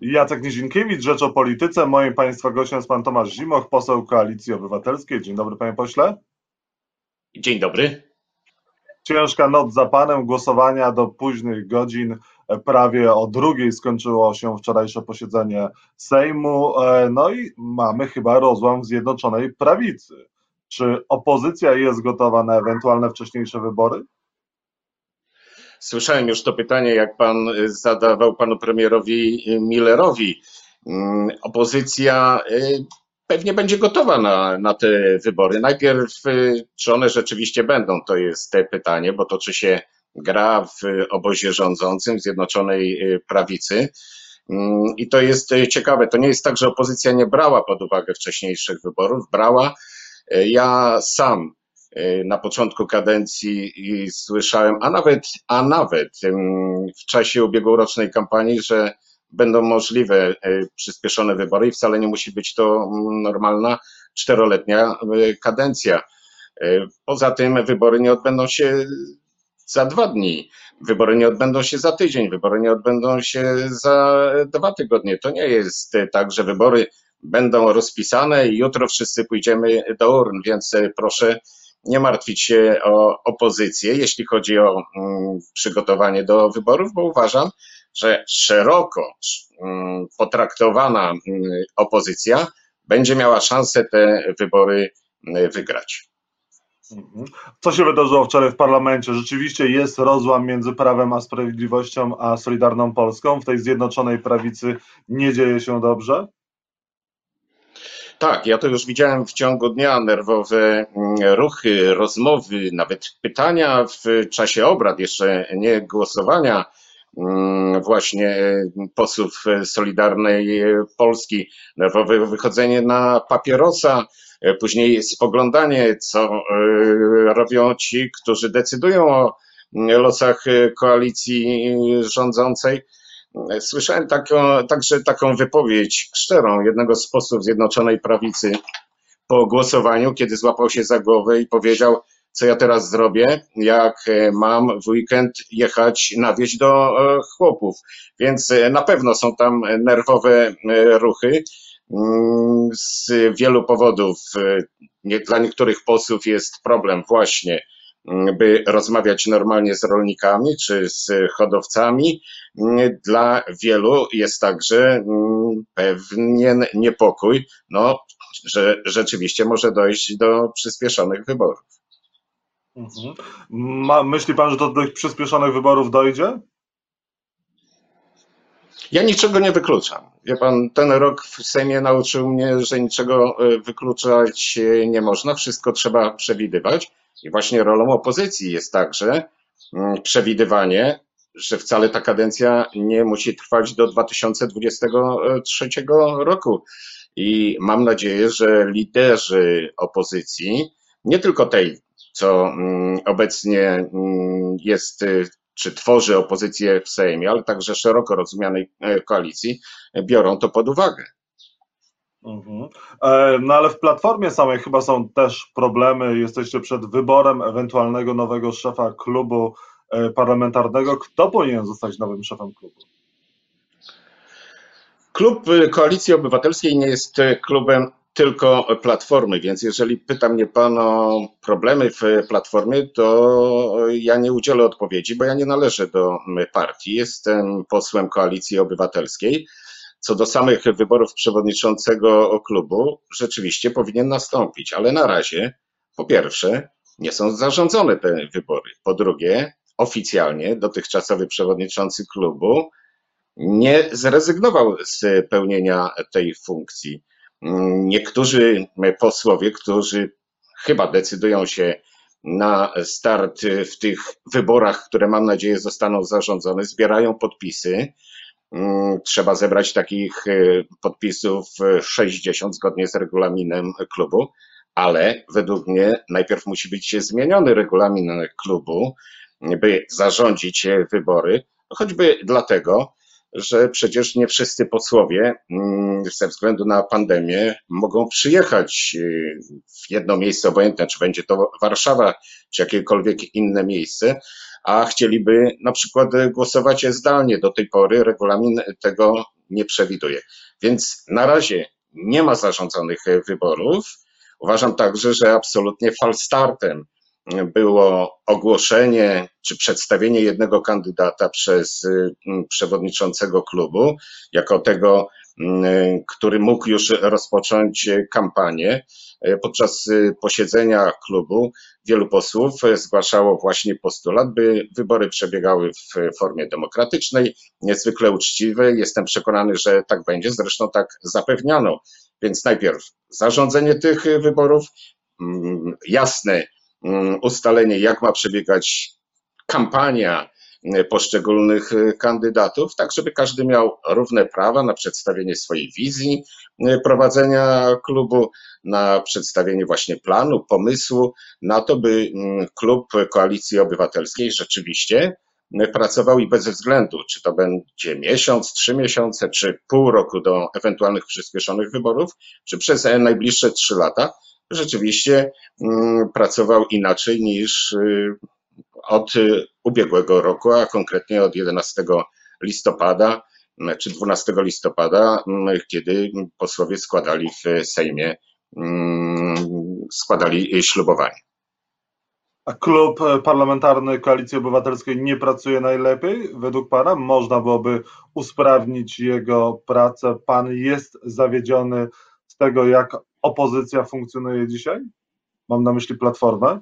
Jacek Nizinkiewicz, Rzecz o Polityce. Moim Państwa gościem jest Pan Tomasz Zimoch, poseł Koalicji Obywatelskiej. Dzień dobry Panie Pośle. Dzień dobry. Ciężka noc za Panem, głosowania do późnych godzin. Prawie o drugiej skończyło się wczorajsze posiedzenie Sejmu. E, no i mamy chyba rozłam w Zjednoczonej Prawicy. Czy opozycja jest gotowa na ewentualne wcześniejsze wybory? Słyszałem już to pytanie, jak pan zadawał panu premierowi Millerowi. Mm, opozycja y, pewnie będzie gotowa na, na te wybory. Najpierw, y, czy one rzeczywiście będą, to jest te pytanie, bo toczy się gra w obozie rządzącym Zjednoczonej y, Prawicy. Mm, I to jest ciekawe. To nie jest tak, że opozycja nie brała pod uwagę wcześniejszych wyborów. Brała. Ja sam na początku kadencji słyszałem, a nawet, a nawet w czasie ubiegłorocznej kampanii, że będą możliwe e, przyspieszone wybory i wcale nie musi być to normalna czteroletnia e, kadencja. Poza tym wybory nie odbędą się za dwa dni, wybory nie odbędą się za tydzień, wybory nie odbędą się za dwa tygodnie. To nie jest tak, że wybory będą rozpisane i jutro wszyscy pójdziemy do urn, więc proszę nie martwić się o opozycję, jeśli chodzi o mm, przygotowanie do wyborów, bo uważam, że szeroko mm, potraktowana mm, opozycja będzie miała szansę te wybory wygrać. Mhm. Co się wydarzyło wczoraj w parlamencie? Rzeczywiście jest rozłam między Prawem a Sprawiedliwością a Solidarną Polską. W tej zjednoczonej prawicy nie dzieje się dobrze? Tak, ja to już widziałem w ciągu dnia nerwowe mm, ruchy, rozmowy, nawet pytania w czasie obrad, jeszcze nie głosowania mm, właśnie posłów Solidarnej Polski, nerwowe wychodzenie na papierosa, później spoglądanie, co e, robią ci, którzy decydują o losach koalicji rządzącej. Słyszałem taką, także taką wypowiedź szczerą jednego z posłów Zjednoczonej Prawicy po głosowaniu, kiedy złapał się za głowę i powiedział, co ja teraz zrobię, jak mam w weekend jechać na wieś do e, chłopów. Więc e, na pewno są tam nerwowe e, ruchy mm, z wielu powodów. Dla niektórych posłów jest problem właśnie by rozmawiać normalnie z rolnikami czy z hodowcami. Dla wielu jest także mm, pewien niepokój, no, że rzeczywiście może dojść do przyspieszonych wyborów. Mhm. Ma, myśli pan, że do tych przyspieszonych wyborów dojdzie? Ja niczego nie wykluczam. Wie pan, ten rok w Sejmie nauczył mnie, że niczego e, wykluczać nie można, wszystko trzeba przewidywać. I właśnie rolą opozycji jest także mm, przewidywanie, że wcale ta kadencja nie musi trwać do 2023 roku. I mam nadzieję, że liderzy opozycji, nie tylko tej, co mm, obecnie mm, jest czy tworzy opozycję w Sejmie, ale także szeroko rozumianej e, koalicji, biorą to pod uwagę. Mhm. E, no ale w platformie samej chyba są też problemy. Jesteście przed wyborem ewentualnego nowego szefa klubu e, parlamentarnego. Kto powinien zostać nowym szefem klubu? Klub Koalicji Obywatelskiej nie jest klubem tylko Platformy, więc jeżeli pyta mnie Pan o problemy w Platformie, to ja nie udzielę odpowiedzi, bo ja nie należę do partii. Jestem posłem Koalicji Obywatelskiej co do samych wyborów przewodniczącego klubu, rzeczywiście powinien nastąpić, ale na razie, po pierwsze, nie są zarządzone te wybory. Po drugie, oficjalnie dotychczasowy przewodniczący klubu nie zrezygnował z pełnienia tej funkcji. Niektórzy posłowie, którzy chyba decydują się na start w tych wyborach, które mam nadzieję zostaną zarządzone, zbierają podpisy trzeba zebrać takich y, podpisów 60 zgodnie z regulaminem klubu, ale według mnie najpierw musi być zmieniony regulamin klubu, by zarządzić wybory, choćby dlatego, że przecież nie wszyscy posłowie mm, ze względu na pandemię mogą przyjechać y, w jedno miejsce, obojętne czy będzie to Warszawa, czy jakiekolwiek inne miejsce, a chcieliby na przykład głosować zdalnie. Do tej pory regulamin tego nie przewiduje. Więc na razie nie ma zarządzonych wyborów. Uważam także, że absolutnie falstartem było ogłoszenie czy przedstawienie jednego kandydata przez przewodniczącego klubu jako tego, który mógł już rozpocząć kampanię. Podczas posiedzenia klubu wielu posłów zgłaszało właśnie postulat, by wybory przebiegały w formie demokratycznej, niezwykle uczciwej. Jestem przekonany, że tak będzie, zresztą tak zapewniano. Więc najpierw zarządzenie tych wyborów, jasne ustalenie, jak ma przebiegać kampania poszczególnych kandydatów, tak żeby każdy miał równe prawa na przedstawienie swojej wizji prowadzenia klubu, na przedstawienie właśnie planu, pomysłu na to, by klub Koalicji Obywatelskiej rzeczywiście pracował i bez względu, czy to będzie miesiąc, trzy miesiące, czy pół roku do ewentualnych przyspieszonych wyborów, czy przez najbliższe trzy lata, rzeczywiście pracował inaczej niż od ubiegłego roku, a konkretnie od 11 listopada czy 12 listopada, kiedy posłowie składali w Sejmie, składali ślubowanie. A klub parlamentarny Koalicji Obywatelskiej nie pracuje najlepiej według pana? Można byłoby usprawnić jego pracę. Pan jest zawiedziony z tego, jak opozycja funkcjonuje dzisiaj? Mam na myśli Platformę.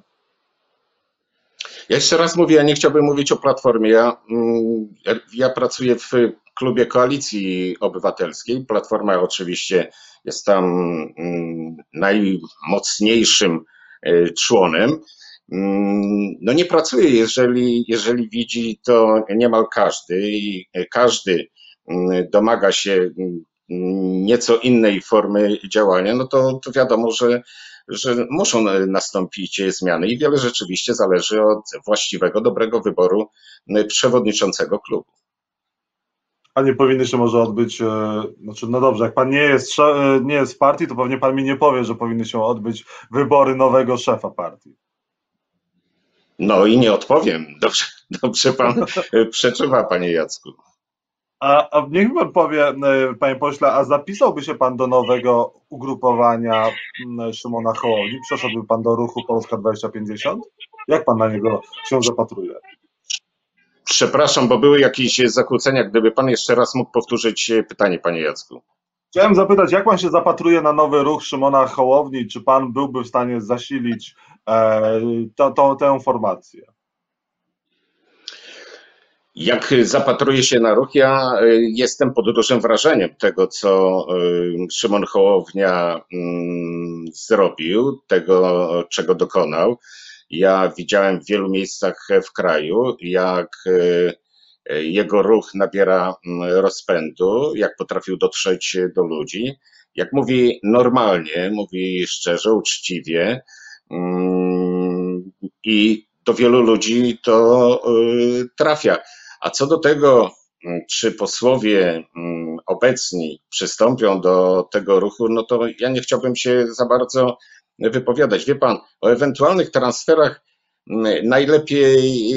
Jeszcze raz mówię, ja nie chciałbym mówić o Platformie. Ja, ja pracuję w klubie Koalicji Obywatelskiej. Platforma oczywiście jest tam najmocniejszym członem. No nie pracuje, jeżeli, jeżeli widzi to niemal każdy i każdy domaga się nieco innej formy działania, no to, to wiadomo, że, że muszą nastąpić zmiany i wiele rzeczywiście zależy od właściwego, dobrego wyboru przewodniczącego klubu. A nie powinny się może odbyć, znaczy no dobrze, jak pan nie jest, nie jest w partii, to pewnie pan mi nie powie, że powinny się odbyć wybory nowego szefa partii. No i nie odpowiem. Dobrze, dobrze pan przeczuwa, panie Jacku. A, a niech pan powie, panie pośle, a zapisałby się pan do nowego ugrupowania Szymona Hołowni? Przeszedłby pan do ruchu Polska 2050? Jak pan na niego się zapatruje? Przepraszam, bo były jakieś zakłócenia. Gdyby pan jeszcze raz mógł powtórzyć pytanie, panie Jacku. Chciałem zapytać, jak pan się zapatruje na nowy ruch Szymona Hołowni? Czy pan byłby w stanie zasilić e, to, to, tę formację? Jak zapatruję się na ruch, ja jestem pod dużym wrażeniem tego, co Szymon Hołownia zrobił, tego, czego dokonał. Ja widziałem w wielu miejscach w kraju, jak jego ruch nabiera rozpędu, jak potrafił dotrzeć do ludzi, jak mówi normalnie, mówi szczerze, uczciwie i do wielu ludzi to trafia. A co do tego, czy posłowie obecni przystąpią do tego ruchu, no to ja nie chciałbym się za bardzo wypowiadać. Wie pan, o ewentualnych transferach najlepiej,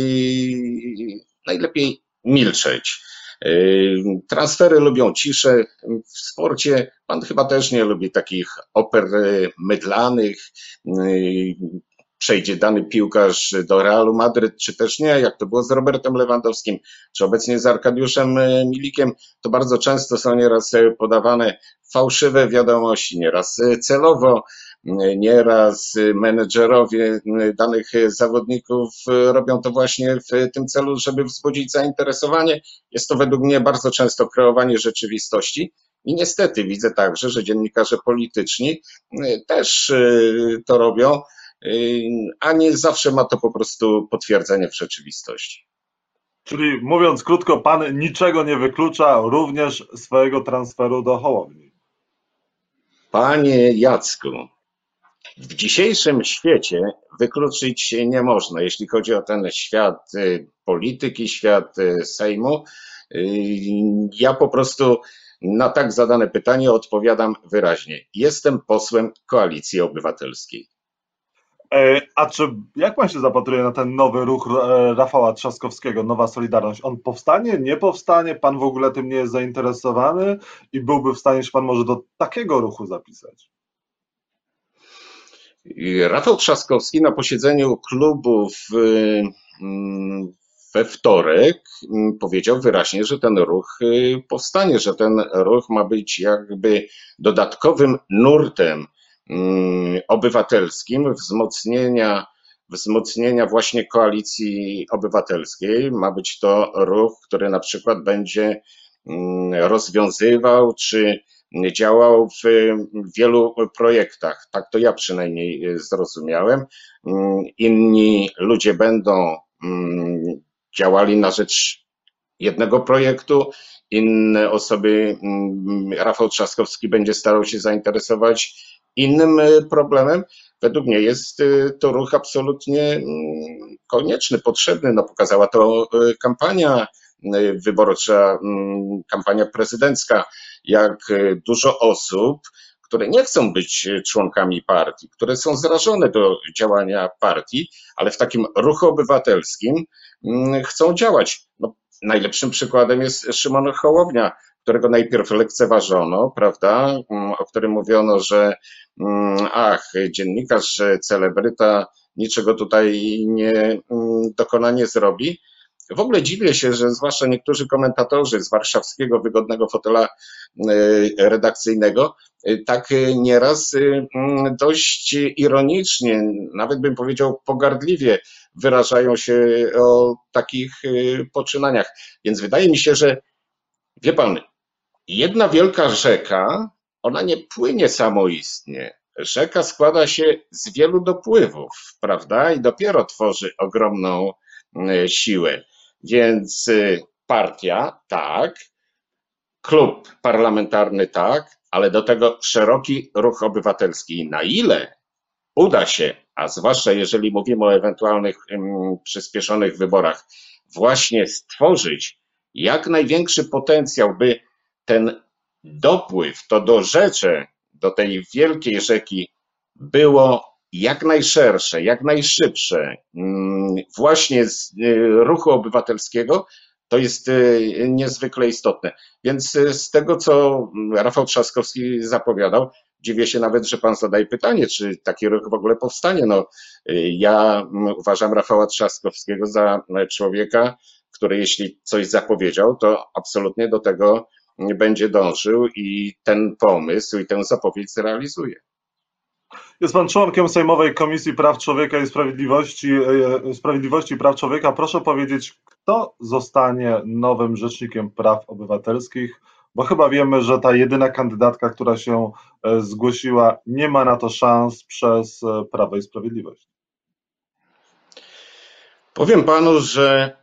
najlepiej milczeć. Transfery lubią ciszę. W sporcie pan chyba też nie lubi takich oper mydlanych. Przejdzie dany piłkarz do Realu Madryt, czy też nie, jak to było z Robertem Lewandowskim, czy obecnie z Arkadiuszem Milikiem, to bardzo często są nieraz podawane fałszywe wiadomości, nieraz celowo, nieraz menedżerowie danych zawodników robią to właśnie w tym celu, żeby wzbudzić zainteresowanie. Jest to według mnie bardzo często kreowanie rzeczywistości. I niestety widzę także, że dziennikarze polityczni też to robią, a nie zawsze ma to po prostu potwierdzenie w rzeczywistości. Czyli mówiąc krótko, pan niczego nie wyklucza, również swojego transferu do Hołowni. Panie Jacku, w dzisiejszym świecie wykluczyć nie można, jeśli chodzi o ten świat polityki, świat Sejmu. Ja po prostu na tak zadane pytanie odpowiadam wyraźnie. Jestem posłem Koalicji Obywatelskiej. E, a czy jak pan się zapatruje na ten nowy ruch e, Rafała Trzaskowskiego, Nowa Solidarność? On powstanie, nie powstanie? Pan w ogóle tym nie jest zainteresowany i byłby w stanie się pan może do takiego ruchu zapisać? Rafał Trzaskowski na posiedzeniu klubu w, mm, we wtorek mm, powiedział wyraźnie, że ten ruch y, powstanie, że ten ruch ma być jakby dodatkowym nurtem obywatelskim wzmocnienia, wzmocnienia właśnie koalicji obywatelskiej. Ma być to ruch, który na przykład będzie rozwiązywał czy działał w wielu projektach. Tak to ja przynajmniej zrozumiałem. Inni ludzie będą mm, działali na rzecz jednego projektu, inne osoby, mm, Rafał Trzaskowski będzie starał się zainteresować innym problemem. Według mnie jest y, to ruch absolutnie mm, konieczny, potrzebny. No, pokazała to y, kampania wyborcza, kampania prezydencka jak e, dużo osób, które nie chcą być członkami partii, które są zrażone do działania partii, ale w takim ruchu obywatelskim mm, chcą działać. No, najlepszym przykładem jest Szymon Hołownia, którego najpierw lekceważono, prawda, mm, o którym mówiono, że mm, ach, dziennikarz, celebryta niczego tutaj nie dokona, nie zrobi. W ogóle dziwię się, że zwłaszcza niektórzy komentatorzy z warszawskiego wygodnego fotela e, redakcyjnego e, tak nieraz e, dość ironicznie, nawet bym powiedział pogardliwie wyrażają się o takich poczynaniach. Więc wydaje mi się, że wie pan, jedna wielka rzeka, ona nie płynie samoistnie. Rzeka składa się z wielu dopływów, prawda? I dopiero tworzy ogromną siłę. Więc y, partia tak, klub parlamentarny tak, ale do tego szeroki ruch obywatelski. Na ile uda się, a zwłaszcza jeżeli mówimy o ewentualnych um, przyspieszonych wyborach, właśnie stworzyć jak największy potencjał, by ten dopływ, to dorzecze do tej wielkiej rzeki było jak najszersze, jak najszybsze mm, właśnie z y, ruchu obywatelskiego, to jest y, niezwykle istotne. Więc y, z tego, co Rafał Trzaskowski zapowiadał, dziwię się nawet, że pan zadaje pytanie, czy taki ruch w ogóle powstanie. No, ja mm, uważam Rafała Trzaskowskiego za człowieka, który jeśli coś zapowiedział, to absolutnie do tego będzie dążył i ten pomysł i tę zapowiedź zrealizuje. Jest pan członkiem Sejmowej Komisji Praw Człowieka i Sprawiedliwości, e, Sprawiedliwości i Praw Człowieka. Proszę powiedzieć, kto zostanie nowym Rzecznikiem Praw Obywatelskich? Bo chyba wiemy, że ta jedyna kandydatka, która się e, zgłosiła, nie ma na to szans przez e, Prawo i Sprawiedliwość. Powiem panu, że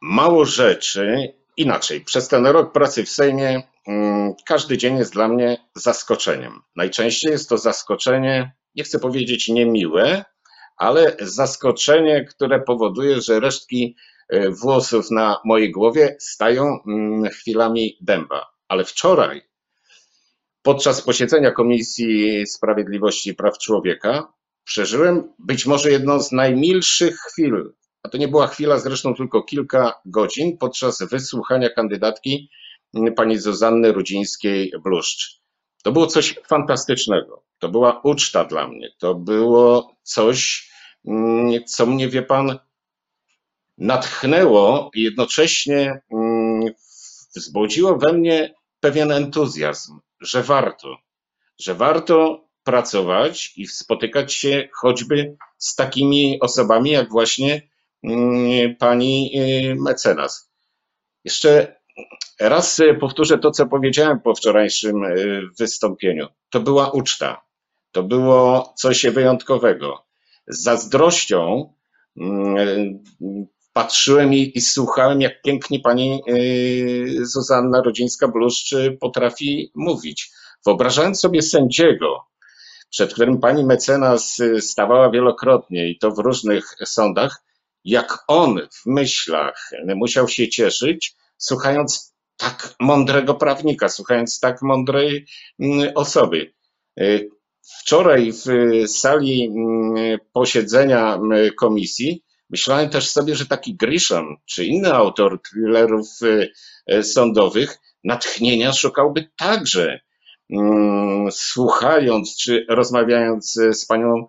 mało rzeczy inaczej. Przez ten rok pracy w Sejmie Mm, każdy dzień jest dla mnie zaskoczeniem. Najczęściej jest to zaskoczenie, nie chcę powiedzieć niemiłe, ale zaskoczenie, które powoduje, że resztki e, włosów na mojej głowie stają mm, chwilami dęba. Ale wczoraj, podczas posiedzenia Komisji Sprawiedliwości i Praw Człowieka, przeżyłem być może jedną z najmilszych chwil, a to nie była chwila, zresztą tylko kilka godzin, podczas wysłuchania kandydatki pani Zuzanny Rudzińskiej-Bluszcz. To było coś fantastycznego. To była uczta dla mnie. To było coś, mm, co mnie, wie pan, natchnęło i jednocześnie mm, wzbudziło we mnie pewien entuzjazm, że warto, że warto pracować i spotykać się choćby z takimi osobami, jak właśnie mm, pani y, mecenas. Jeszcze Raz powtórzę to, co powiedziałem po wczorajszym y, wystąpieniu. To była uczta. To było coś wyjątkowego. Z zazdrością mm, patrzyłem i, i słuchałem, jak pięknie pani y, Zuzanna Rodzińska-Bluszcz potrafi mówić. Wyobrażając sobie sędziego, przed którym pani mecenas stawała wielokrotnie i to w różnych sądach, jak on w myślach musiał się cieszyć, słuchając tak mądrego prawnika, słuchając tak mądrej mm, osoby. Y, wczoraj w sali mm, posiedzenia mm, komisji myślałem też sobie, że taki Grisham czy inny autor thrillerów e, sądowych natchnienia szukałby także, słuchając czy rozmawiając z panią,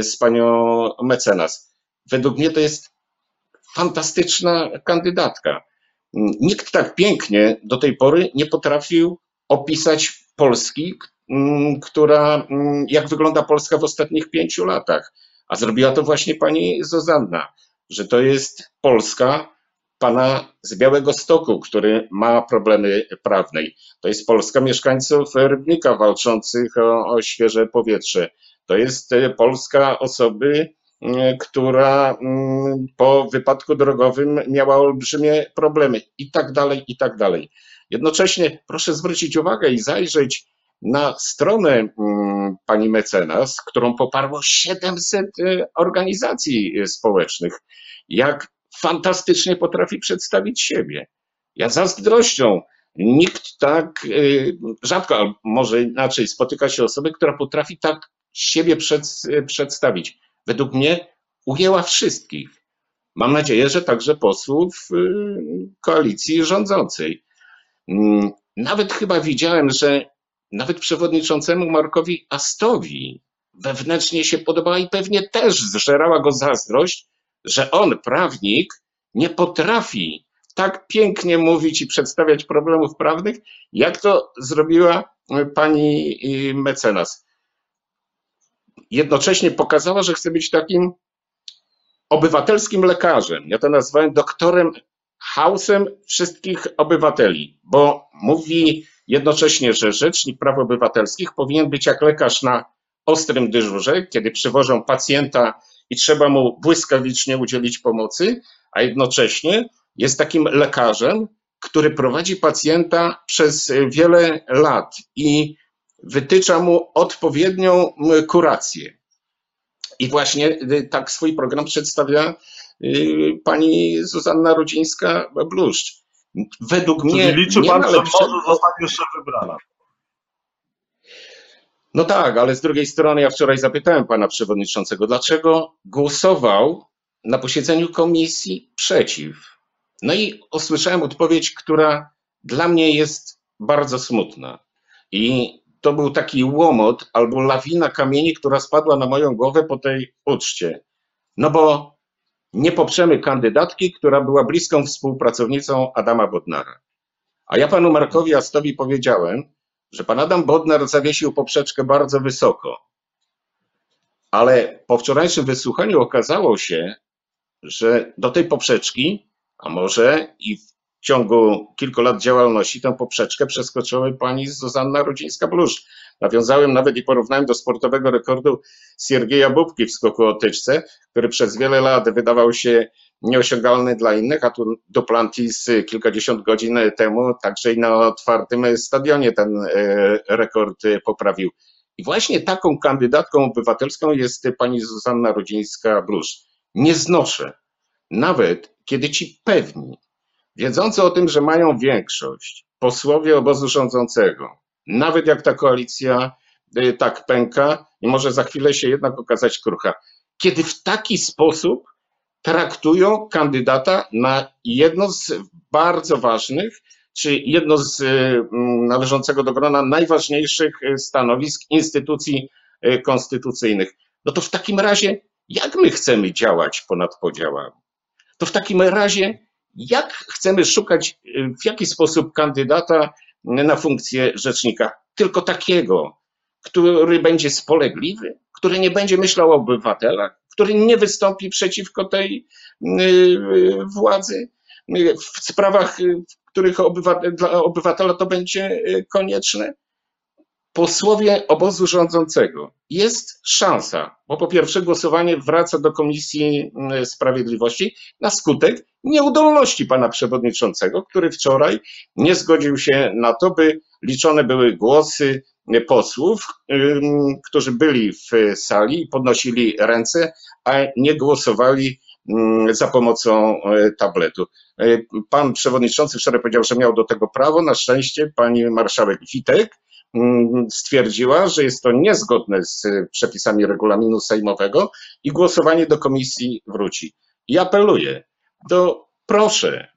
z panią mecenas. Według mnie to jest fantastyczna kandydatka. Nikt tak pięknie do tej pory nie potrafił opisać Polski, mm, która, mm, jak wygląda Polska w ostatnich pięciu latach. A zrobiła to właśnie pani Zuzanna, że to jest Polska pana z Białego Stoku, który ma problemy prawne. To jest Polska mieszkańców Rybnika walczących o, o świeże powietrze. To jest e, Polska osoby, która po wypadku drogowym miała olbrzymie problemy i tak dalej, i tak dalej. Jednocześnie proszę zwrócić uwagę i zajrzeć na stronę mm, pani mecenas, którą poparło 700 y, organizacji y, społecznych, jak fantastycznie potrafi przedstawić siebie. Ja zazdrością nikt tak y, rzadko, może inaczej, spotyka się osoby, która potrafi tak siebie przed, przedstawić. Według mnie ujęła wszystkich. Mam nadzieję, że także posłów koalicji rządzącej. Mm, nawet chyba widziałem, że nawet przewodniczącemu Markowi Astowi wewnętrznie się podobała i pewnie też zżerała go zazdrość, że on, prawnik, nie potrafi tak pięknie mówić i przedstawiać problemów prawnych, jak to zrobiła pani mecenas. Jednocześnie pokazała, że chce być takim obywatelskim lekarzem. Ja to nazwałem doktorem Hausem wszystkich obywateli, bo mówi jednocześnie, że Rzecznik Praw Obywatelskich powinien być jak lekarz na ostrym dyżurze, kiedy przywożą pacjenta i trzeba mu błyskawicznie udzielić pomocy, a jednocześnie jest takim lekarzem, który prowadzi pacjenta przez wiele lat i wytycza mu odpowiednią kurację. I właśnie y, tak swój program przedstawia y, pani Zuzanna Rudzińska-Bluszcz. Według Czyli mnie. liczy nie pan, że może zostać jeszcze wybrana. No tak, ale z drugiej strony ja wczoraj zapytałem pana przewodniczącego, dlaczego głosował na posiedzeniu komisji przeciw. No i usłyszałem odpowiedź, która dla mnie jest bardzo smutna. I to był taki łomot albo lawina kamieni, która spadła na moją głowę po tej uczcie. No bo nie poprzemy kandydatki, która była bliską współpracownicą Adama Bodnara. A ja panu Markowi Astowi powiedziałem, że pan Adam Bodnar zawiesił poprzeczkę bardzo wysoko. Ale po wczorajszym wysłuchaniu okazało się, że do tej poprzeczki, a może i w ciągu kilku lat działalności, tę poprzeczkę przeskoczyła pani Zuzanna Rudzińska-Bluszcz. Nawiązałem nawet i porównałem do sportowego rekordu Siergieja Bubki w skoku o tyczce, który przez wiele lat wydawał się nieosiągalny dla innych, a tu Duplantis kilkadziesiąt godzin temu także i na otwartym stadionie ten e, rekord poprawił. I właśnie taką kandydatką obywatelską jest pani Zuzanna Rudzińska-Bluszcz. Nie znoszę, nawet kiedy ci pewni, wiedzący o tym, że mają większość, posłowie obozu rządzącego, nawet jak ta koalicja y, tak pęka i może za chwilę się jednak okazać krucha, kiedy w taki sposób traktują kandydata na jedno z bardzo ważnych, czy jedno z y, należącego do grona najważniejszych y, stanowisk instytucji konstytucyjnych. No to w takim razie, jak my chcemy działać ponad podziałami? To w takim razie, jak chcemy szukać, y, w jaki sposób kandydata na funkcję rzecznika? Tylko takiego, który będzie spolegliwy, który nie będzie myślał o obywatelach, który nie wystąpi przeciwko tej y, y, władzy w sprawach, w których obywatel, dla obywatela to będzie konieczne. Posłowie obozu rządzącego jest szansa, bo po pierwsze głosowanie wraca do Komisji y, Sprawiedliwości na skutek nieudolności pana przewodniczącego, który wczoraj nie zgodził się na to, by liczone były głosy posłów, którzy byli w sali i podnosili ręce, a nie głosowali za pomocą e, tabletu. E, Pan przewodniczący wczoraj powiedział, że miał do tego prawo. Na szczęście pani marszałek Witek mm, stwierdziła, że jest to niezgodne z przepisami regulaminu sejmowego i głosowanie do komisji wróci. I apeluję, do proszę,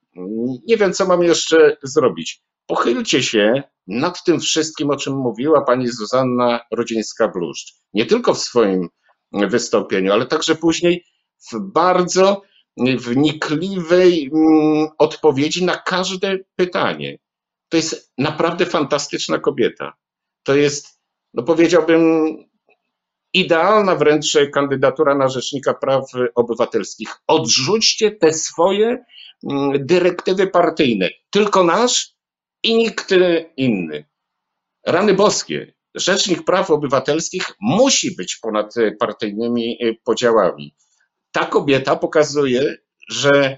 nie wiem co mam jeszcze zrobić. Pochylcie się nad tym wszystkim, o czym mówiła pani Zuzanna Rodzińska-Bluszcz. Nie tylko w swoim wystąpieniu, ale także później w bardzo wnikliwej mm, odpowiedzi na każde pytanie. To jest naprawdę fantastyczna kobieta. To jest, no powiedziałbym, idealna wręcz kandydatura na Rzecznika Praw Obywatelskich. Odrzućcie te swoje mm, dyrektywy partyjne. Tylko nasz i nikt inny. Rany boskie. Rzecznik Praw Obywatelskich musi być ponad partyjnymi podziałami. Ta kobieta pokazuje, że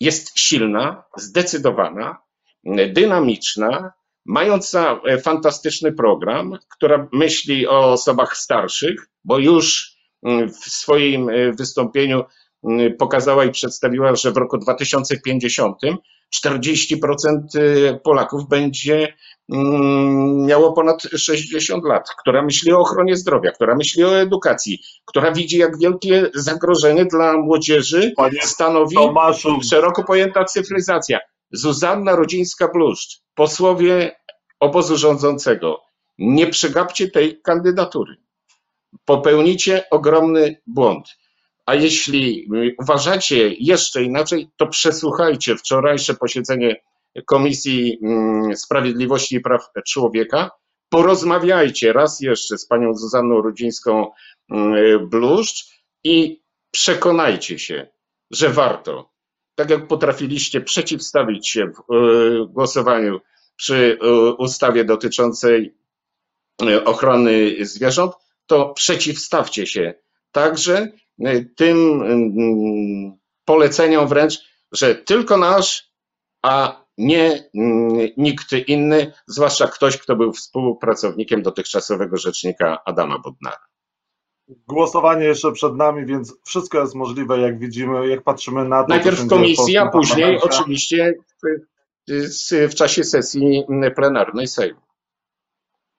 jest silna, zdecydowana, dynamiczna, mająca fantastyczny program, która myśli o osobach starszych, bo już w swoim wystąpieniu pokazała i przedstawiła, że w roku 2050 40% Polaków będzie miało ponad 60 lat, która myśli o ochronie zdrowia, która myśli o edukacji, która widzi, jak wielkie zagrożenie dla młodzieży Panie stanowi Tomaszu, szeroko pojęta cyfryzacja. Zuzanna Rodzińska-Bluszcz, posłowie obozu rządzącego, nie przegapcie tej kandydatury. Popełnicie ogromny błąd. A jeśli uważacie jeszcze inaczej, to przesłuchajcie wczorajsze posiedzenie Komisji mm, Sprawiedliwości i Praw Człowieka. Porozmawiajcie raz jeszcze z panią Zuzanną Rudzińską-Bluszcz i przekonajcie się, że warto. Tak jak potrafiliście przeciwstawić się w y, głosowaniu przy ustawie dotyczącej y, ochrony zwierząt, to przeciwstawcie się także tym poleceniom wręcz, że tylko nasz, a nie nikt inny, zwłaszcza ktoś, kto był współpracownikiem dotychczasowego rzecznika Adama Bodnara. głosowanie jeszcze przed nami, więc wszystko jest możliwe, jak widzimy, jak patrzymy na to. Najpierw się w dzieje komisji, a polskim później oczywiście w, w czasie sesji plenarnej Sejmu.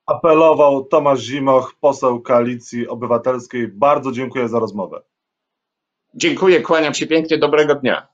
Apelował Tomasz Zimoch, poseł Koalicji Obywatelskiej. Bardzo dziękuję za rozmowę. Dziękuję, kłaniam się pięknie, dobrego dnia.